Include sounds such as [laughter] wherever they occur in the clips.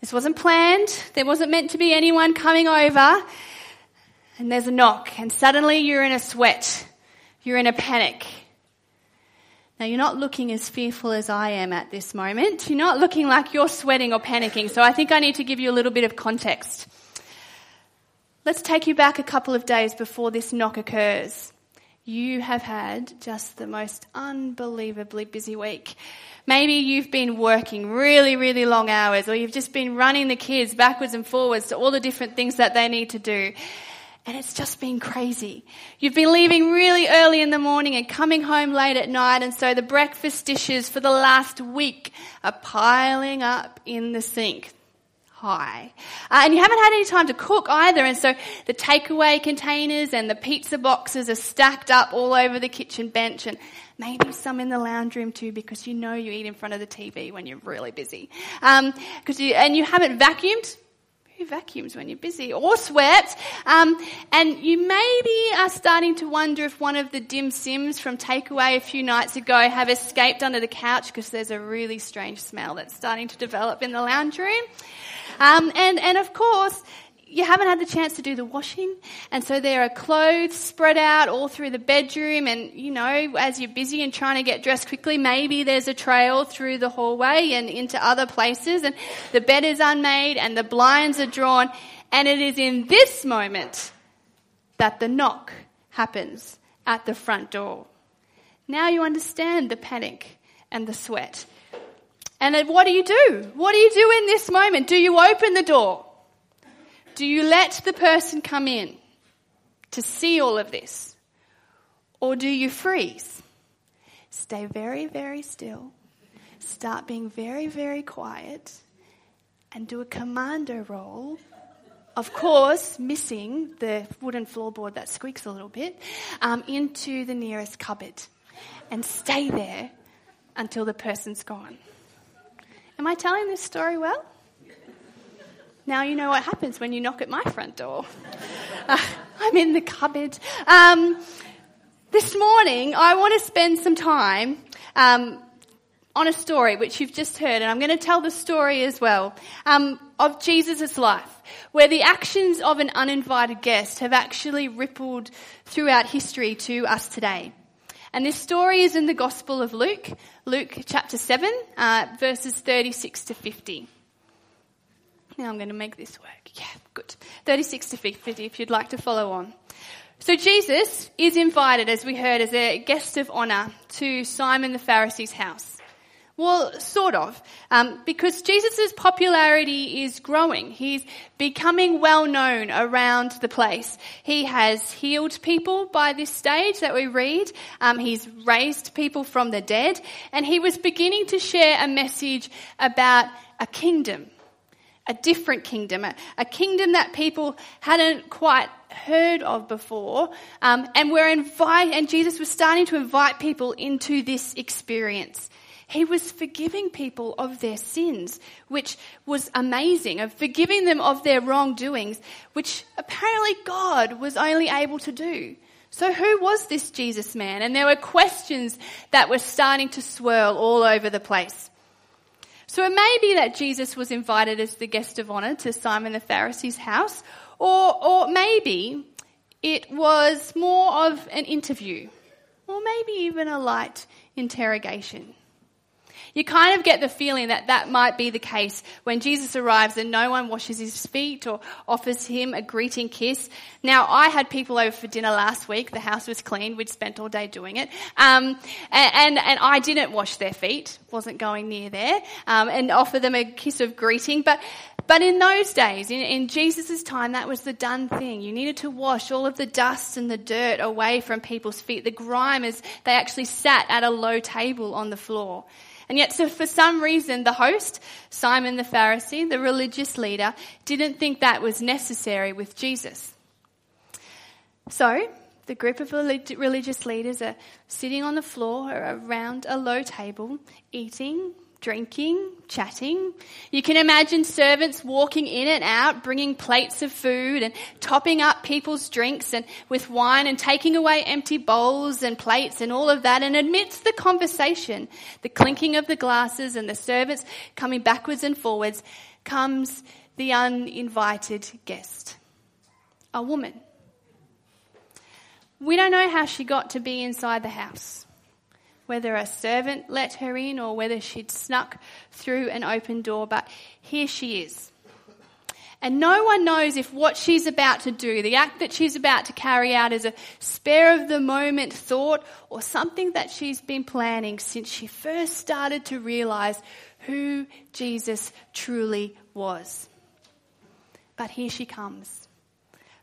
This wasn't planned. There wasn't meant to be anyone coming over. And there's a knock, and suddenly you're in a sweat. You're in a panic. Now, you're not looking as fearful as I am at this moment. You're not looking like you're sweating or panicking. So I think I need to give you a little bit of context. Let's take you back a couple of days before this knock occurs. You have had just the most unbelievably busy week. Maybe you've been working really, really long hours, or you've just been running the kids backwards and forwards to all the different things that they need to do. And it's just been crazy. You've been leaving really early in the morning and coming home late at night, and so the breakfast dishes for the last week are piling up in the sink high. Uh, and you haven't had any time to cook either, and so the takeaway containers and the pizza boxes are stacked up all over the kitchen bench, and maybe some in the lounge room too, because you know you eat in front of the TV when you're really busy. Um, cause you, and you haven't vacuumed. Who vacuums when you're busy or swept? Um, and you maybe are starting to wonder if one of the dim sims from takeaway a few nights ago have escaped under the couch because there's a really strange smell that's starting to develop in the lounge room. Um, and, and of course, you haven't had the chance to do the washing, and so there are clothes spread out all through the bedroom. And you know, as you're busy and trying to get dressed quickly, maybe there's a trail through the hallway and into other places, and the bed is unmade and the blinds are drawn. And it is in this moment that the knock happens at the front door. Now you understand the panic and the sweat. And what do you do? What do you do in this moment? Do you open the door? Do you let the person come in to see all of this? Or do you freeze? Stay very, very still. Start being very, very quiet and do a commando roll. Of course, missing the wooden floorboard that squeaks a little bit, um, into the nearest cupboard and stay there until the person's gone. Am I telling this story well? Now you know what happens when you knock at my front door. [laughs] Uh, I'm in the cupboard. Um, this morning, I want to spend some time um, on a story which you've just heard, and I'm going to tell the story as well um, of Jesus' life, where the actions of an uninvited guest have actually rippled throughout history to us today. And this story is in the Gospel of Luke, Luke chapter 7, uh, verses 36 to 50. Now I'm going to make this work. Yeah, good. 36 to 50 if you'd like to follow on. So Jesus is invited, as we heard, as a guest of honour to Simon the Pharisee's house. Well, sort of, um, because Jesus' popularity is growing. He's becoming well known around the place. He has healed people by this stage that we read. Um, he's raised people from the dead, and he was beginning to share a message about a kingdom, a different kingdom, a, kingdom that people hadn't quite heard of before, um, and we're invite, and Jesus was starting to invite people into this experience. He was forgiving people of their sins, which was amazing, of forgiving them of their wrongdoings, which apparently God was only able to do. So who was this Jesus man? And there were questions that were starting to swirl all over the place. So it may be that Jesus was invited as the guest of honor to Simon the Pharisee's house, or, or maybe it was more of an interview, or maybe even a light interrogation. You kind of get the feeling that that might be the case when Jesus arrives and no one washes his feet or offers him a greeting kiss. Now, I had people over for dinner last week. The house was clean. We'd spent all day doing it. Um, and, and, and, I didn't wash their feet. Wasn't going near there. Um, and offer them a kiss of greeting. But, but in those days, in, in Jesus' time, that was the done thing. You needed to wash all of the dust and the dirt away from people's feet. The grime as they actually sat at a low table on the floor. And yet, so for some reason, the host, Simon the Pharisee, the religious leader, didn't think that was necessary with Jesus. So, the group of religious leaders are sitting on the floor around a low table, eating, drinking, chatting. You can imagine servants walking in and out, bringing plates of food and topping up people's drinks and with wine and taking away empty bowls and plates and all of that. And amidst the conversation, the clinking of the glasses and the servants coming backwards and forwards comes the uninvited guest. A woman. We don't know how she got to be inside the house whether a servant let her in or whether she'd snuck through an open door, but here she is. And no one knows if what she's about to do, the act that she's about to carry out, is a spare of the moment thought or something that she's been planning since she first started to realize who Jesus truly was. But here she comes,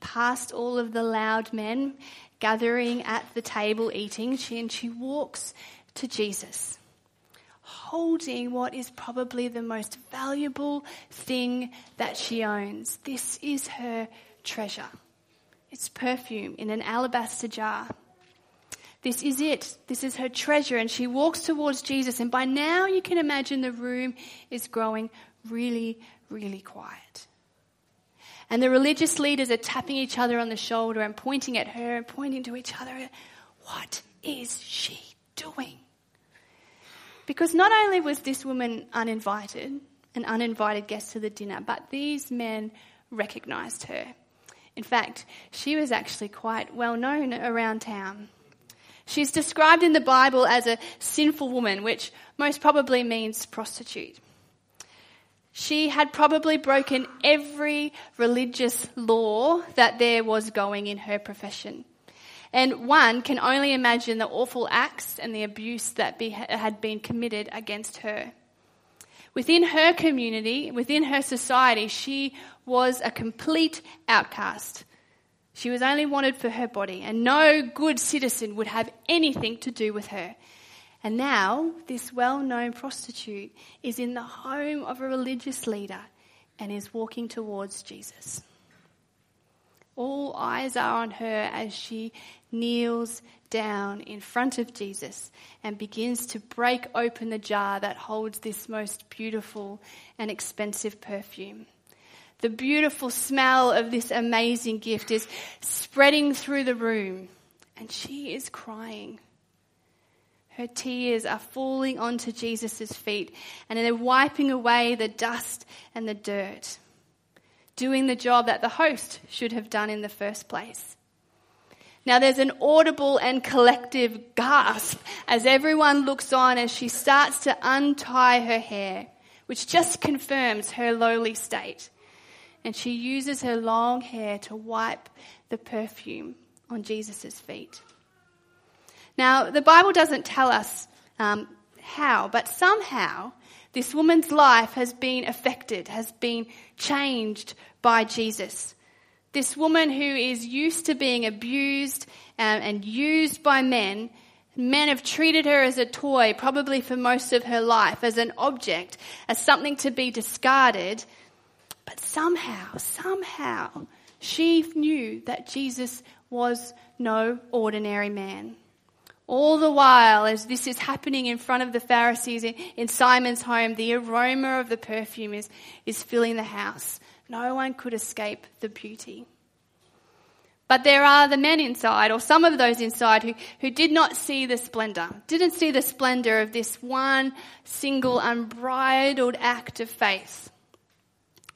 past all of the loud men gathering at the table eating, she, and she walks to Jesus, holding what is probably the most valuable thing that she owns. This is her treasure. It's perfume in an alabaster jar. This is it. This is her treasure. And she walks towards Jesus. And by now, you can imagine the room is growing really, really quiet. And the religious leaders are tapping each other on the shoulder and pointing at her and pointing to each other. What is she doing? Because not only was this woman uninvited, an uninvited guest to the dinner, but these men recognized her. In fact, she was actually quite well known around town. She's described in the Bible as a sinful woman, which most probably means prostitute. She had probably broken every religious law that there was going in her profession. And one can only imagine the awful acts and the abuse that be, had been committed against her. Within her community, within her society, she was a complete outcast. She was only wanted for her body, and no good citizen would have anything to do with her. And now, this well known prostitute is in the home of a religious leader and is walking towards Jesus. All eyes are on her as she kneels down in front of Jesus and begins to break open the jar that holds this most beautiful and expensive perfume. The beautiful smell of this amazing gift is spreading through the room, and she is crying. Her tears are falling onto Jesus' feet and they're wiping away the dust and the dirt, doing the job that the host should have done in the first place. Now there's an audible and collective gasp as everyone looks on as she starts to untie her hair, which just confirms her lowly state. And she uses her long hair to wipe the perfume on Jesus' feet. Now, the Bible doesn't tell us um, how, but somehow this woman's life has been affected, has been changed by Jesus. This woman who is used to being abused um, and used by men, men have treated her as a toy, probably for most of her life, as an object, as something to be discarded. But somehow, somehow, she knew that Jesus was no ordinary man. All the while, as this is happening in front of the Pharisees in, Simon's home, the aroma of the perfume is, is filling the house. No one could escape the beauty. But there are the men inside, or some of those inside, who, who did not see the splendor, didn't see the splendor of this one single unbridled act of faith.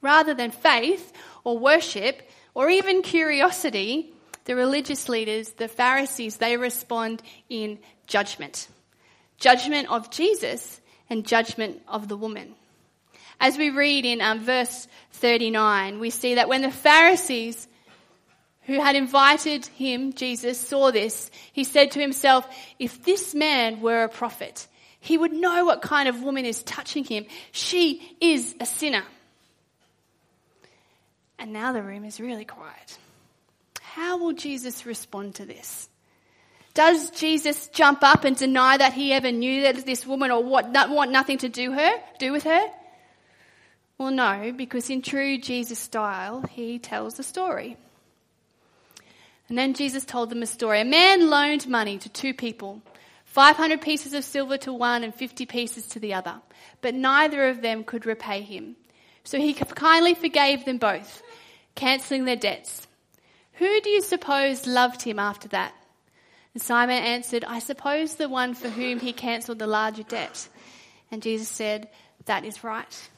Rather than faith or worship or even curiosity, the religious leaders, the Pharisees, they respond in judgment. Judgment of Jesus and judgment of the woman. As we read in um, verse 39, we see that when the Pharisees who had invited him, Jesus, saw this, he said to himself, if this man were a prophet, he would know what kind of woman is touching him. She is a sinner. And now the room is really quiet. How will Jesus respond to this? Does Jesus jump up and deny that he ever knew that this woman or what, want nothing to do her, do with her? Well, no, because in true Jesus style, he tells a story. And then Jesus told them a story. A man loaned money to two people. 500 pieces of silver to one and 50 pieces to the other. But neither of them could repay him. So he kindly forgave them both, cancelling their debts. Who do you suppose loved him after that? And Simon answered, I suppose the one for whom he cancelled the larger debt. And Jesus said, That is right.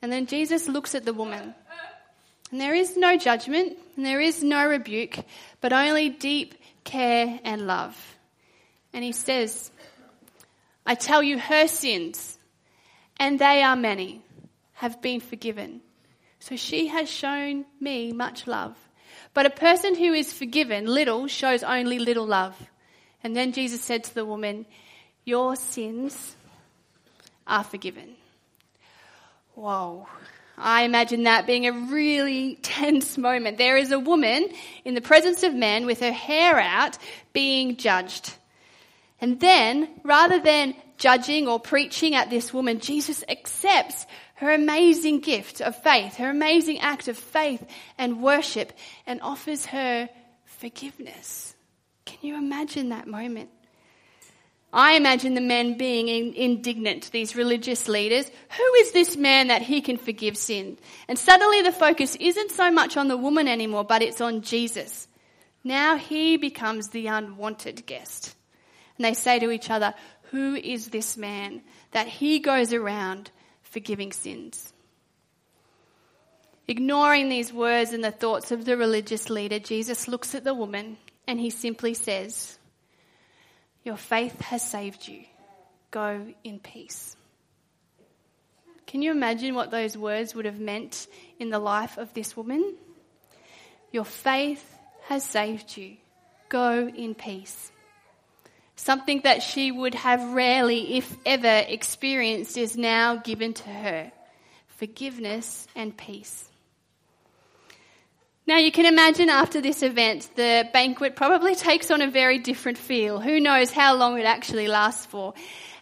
And then Jesus looks at the woman. And there is no judgment, and there is no rebuke, but only deep care and love. And he says, I tell you, her sins, and they are many, have been forgiven. So she has shown me much love. But a person who is forgiven little shows only little love. And then Jesus said to the woman, Your sins are forgiven. Whoa. I imagine that being a really [laughs] tense moment. There is a woman in the presence of men with her hair out being judged. And then, rather than judging or preaching at this woman, Jesus accepts her amazing gift of faith, her amazing act of faith and worship, and offers her forgiveness. Can you imagine that moment? I imagine the men being indignant, these religious leaders. Who is this man that he can forgive sin? And suddenly the focus isn't so much on the woman anymore, but it's on Jesus. Now he becomes the unwanted guest. And they say to each other, Who is this man that he goes around forgiving sins? Ignoring these words and the thoughts of the religious leader, Jesus looks at the woman and he simply says, your faith has saved you. Go in peace. Can you imagine what those words would have meant in the life of this woman? Your faith has saved you. Go in peace. Something that she would have rarely, if ever, experienced is now given to her forgiveness and peace. Now, you can imagine after this event, the banquet probably takes on a very different feel. Who knows how long it actually lasts for?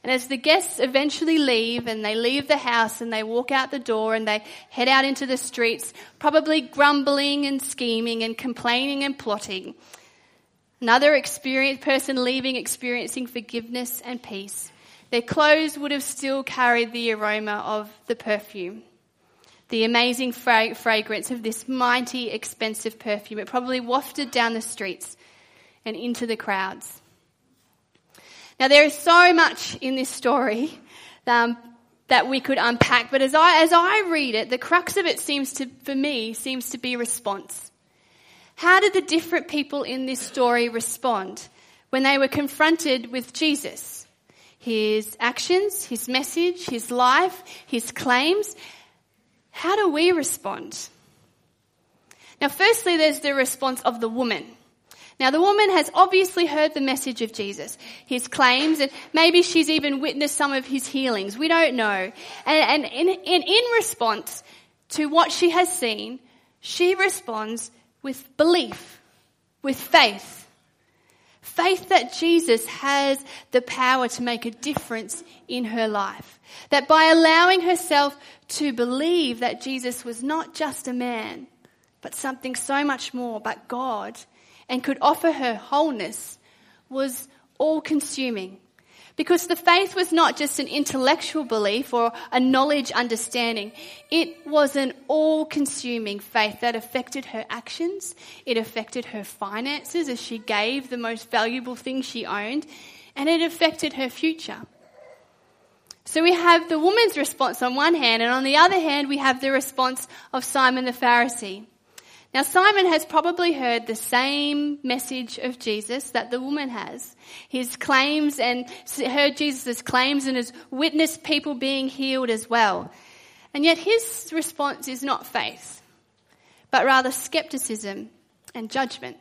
And as the guests eventually leave and they leave the house and they walk out the door and they head out into the streets, probably grumbling and scheming and complaining and plotting. Another experienced person leaving experiencing forgiveness and peace. Their clothes would have still carried the aroma of the perfume the amazing fra- fragrance of this mighty, expensive perfume. It probably wafted down the streets and into the crowds. Now, there is so much in this story um, that we could unpack, but as I, as I read it, the crux of it seems to, for me, seems to be response. How did the different people in this story respond when they were confronted with Jesus? His actions, his message, his life, his claims, how do we respond? Now, firstly, there's the response of the woman. Now, the woman has obviously heard the message of Jesus, his claims, and maybe she's even witnessed some of his healings. We don't know. And, and in, in, in response to what she has seen, she responds with belief, with faith. Faith that Jesus has the power to make a difference in her life. That by allowing herself to believe that Jesus was not just a man, but something so much more, but God, and could offer her wholeness, was all consuming. Because the faith was not just an intellectual belief or a knowledge understanding. It was an all consuming faith that affected her actions. It affected her finances as she gave the most valuable thing she owned. And it affected her future. So we have the woman's response on one hand, and on the other hand, we have the response of Simon the Pharisee. Now, Simon has probably heard the same message of Jesus that the woman has. His claims and heard Jesus' claims and has witnessed people being healed as well. And yet his response is not faith, but rather skepticism and judgment.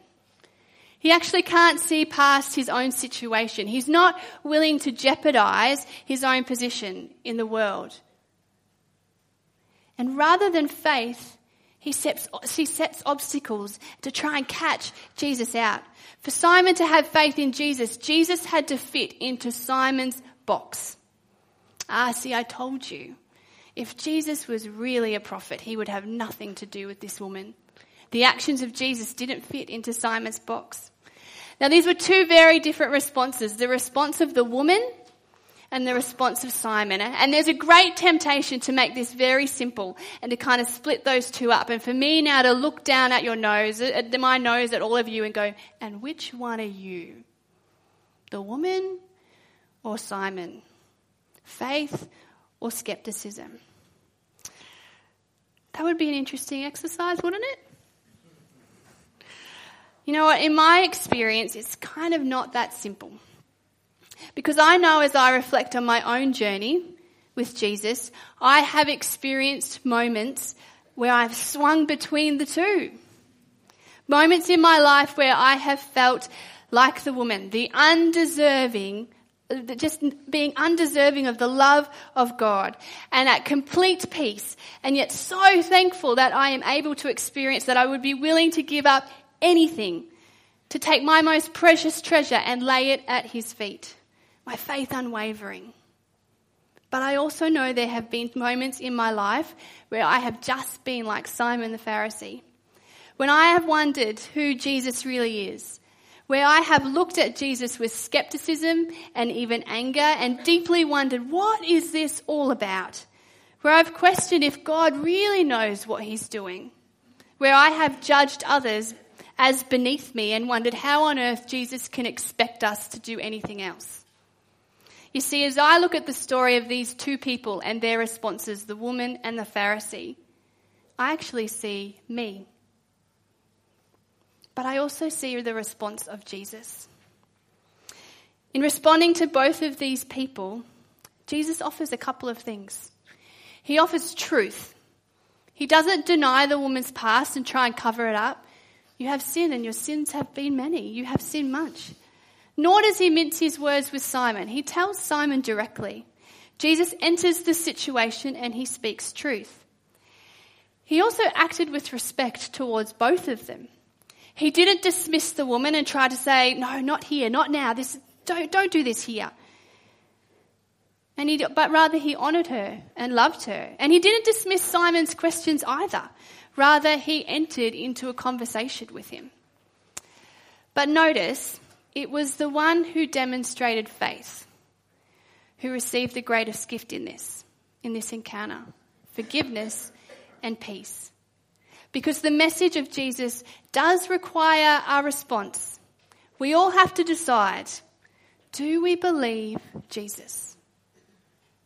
He actually can't see past his own situation. He's not willing to jeopardize his own position in the world. And rather than faith, he sets, he sets obstacles to try and catch Jesus out. For Simon to have faith in Jesus, Jesus had to fit into Simon's box. Ah, see, I told you. If Jesus was really a prophet, he would have nothing to do with this woman. The actions of Jesus didn't fit into Simon's box. Now, these were two very different responses the response of the woman and the response of Simon. And there's a great temptation to make this very simple and to kind of split those two up. And for me now to look down at your nose, at my nose, at all of you, and go, and which one are you? The woman or Simon? Faith or skepticism? That would be an interesting exercise, wouldn't it? You know what? In my experience, it's kind of not that simple. Because I know as I reflect on my own journey with Jesus, I have experienced moments where I've swung between the two. Moments in my life where I have felt like the woman, the undeserving, just being undeserving of the love of God and at complete peace and yet so thankful that I am able to experience that I would be willing to give up anything to take my most precious treasure and lay it at his feet my faith unwavering. But I also know there have been moments in my life where I have just been like Simon the Pharisee. When I have wondered who Jesus really is, where I have looked at Jesus with skepticism and even anger and deeply wondered, what is this all about? Where I've questioned if God really knows what he's doing. Where I have judged others as beneath me and wondered how on earth Jesus can expect us to do anything else. You see, as I look at the story of these two people and their responses, the woman and the Pharisee, I actually see me. But I also see the response of Jesus. In responding to both of these people, Jesus offers a couple of things. He offers truth. He doesn't deny the woman's past and try and cover it up. You have sinned, and your sins have been many. You have sinned much. Nor does he mince his words with Simon. He tells Simon directly. Jesus enters the situation and he speaks truth. He also acted with respect towards both of them. He didn't dismiss the woman and try to say, no, not here, not now, this, don't, don't do this here. And he, but rather he honored her and loved her. And he didn't dismiss Simon's questions either. Rather, he entered into a conversation with him. But notice, it was the one who demonstrated faith who received the greatest gift in this, in this encounter forgiveness and peace. Because the message of Jesus does require our response. We all have to decide do we believe Jesus?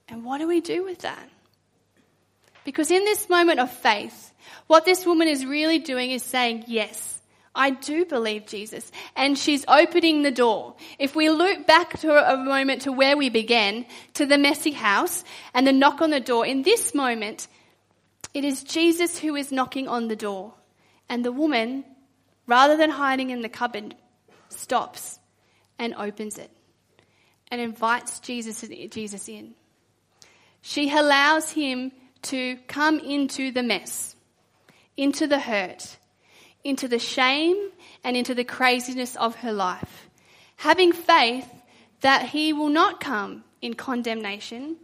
And what do we do with that? Because in this moment of faith, what this woman is really doing is saying, Yes, I do believe Jesus. And she's opening the door. If we loop back to a moment to where we began, to the messy house and the knock on the door, in this moment, it is Jesus who is knocking on the door. And the woman, rather than hiding in the cupboard, stops and opens it and invites Jesus, Jesus in. She allows him to come into the mess, into the hurt, into the shame and into the craziness of her life, having faith that he will not come in condemnation,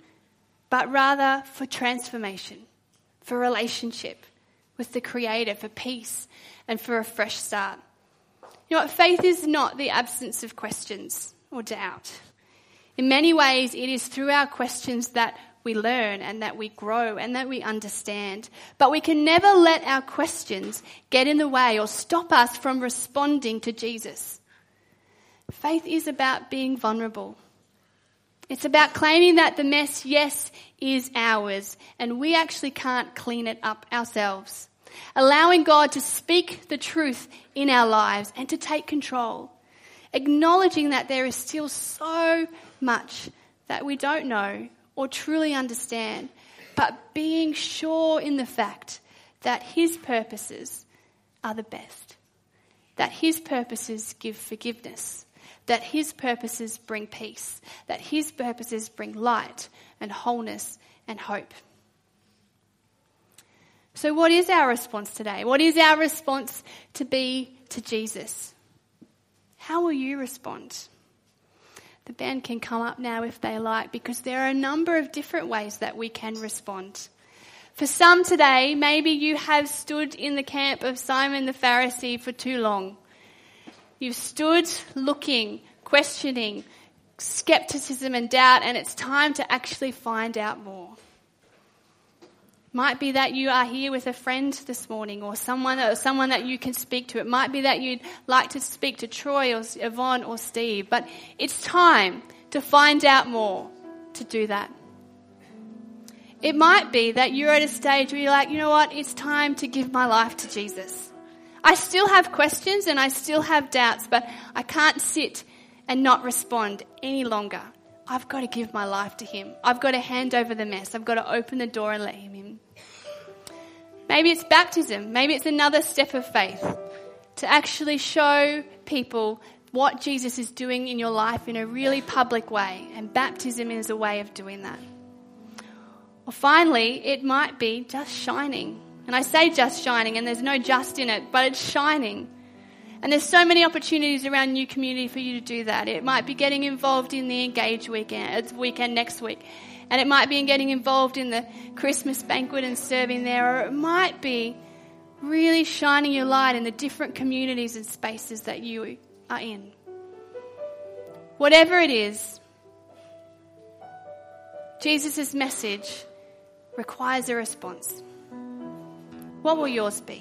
but rather for transformation, for relationship with the Creator, for peace, and for a fresh start. You know what? Faith is not the absence of questions or doubt. In many ways, it is through our questions that we learn and that we grow and that we understand. But we can never let our questions get in the way or stop us from responding to Jesus. Faith is about being vulnerable. It's about claiming that the mess, yes, is ours, and we actually can't clean it up ourselves. Allowing God to speak the truth in our lives and to take control. Acknowledging that there is still so much that we don't know or truly understand, but being sure in the fact that His purposes are the best, that His purposes give forgiveness, that His purposes bring peace, that His purposes bring light and wholeness and hope. So, what is our response today? What is our response to be to Jesus? How will you respond? The band can come up now if they like because there are a number of different ways that we can respond. For some today, maybe you have stood in the camp of Simon the Pharisee for too long. You've stood looking, questioning, skepticism and doubt, and it's time to actually find out more. Might be that you are here with a friend this morning or someone, or someone that you can speak to. It might be that you'd like to speak to Troy or Yvonne or Steve, but it's time to find out more to do that. It might be that you're at a stage where you're like, you know what, it's time to give my life to Jesus. I still have questions and I still have doubts, but I can't sit and not respond any longer. I've got to give my life to Him. I've got to hand over the mess. I've got to open the door and let Him in. Maybe it's baptism. Maybe it's another step of faith to actually show people what Jesus is doing in your life in a really public way. And baptism is a way of doing that. Or finally, it might be just shining. And I say just shining, and there's no just in it, but it's shining. And there's so many opportunities around New Community for you to do that. It might be getting involved in the Engage weekend, it's weekend next week. And it might be in getting involved in the Christmas banquet and serving there, or it might be really shining your light in the different communities and spaces that you are in. Whatever it is, Jesus' message requires a response. What will yours be?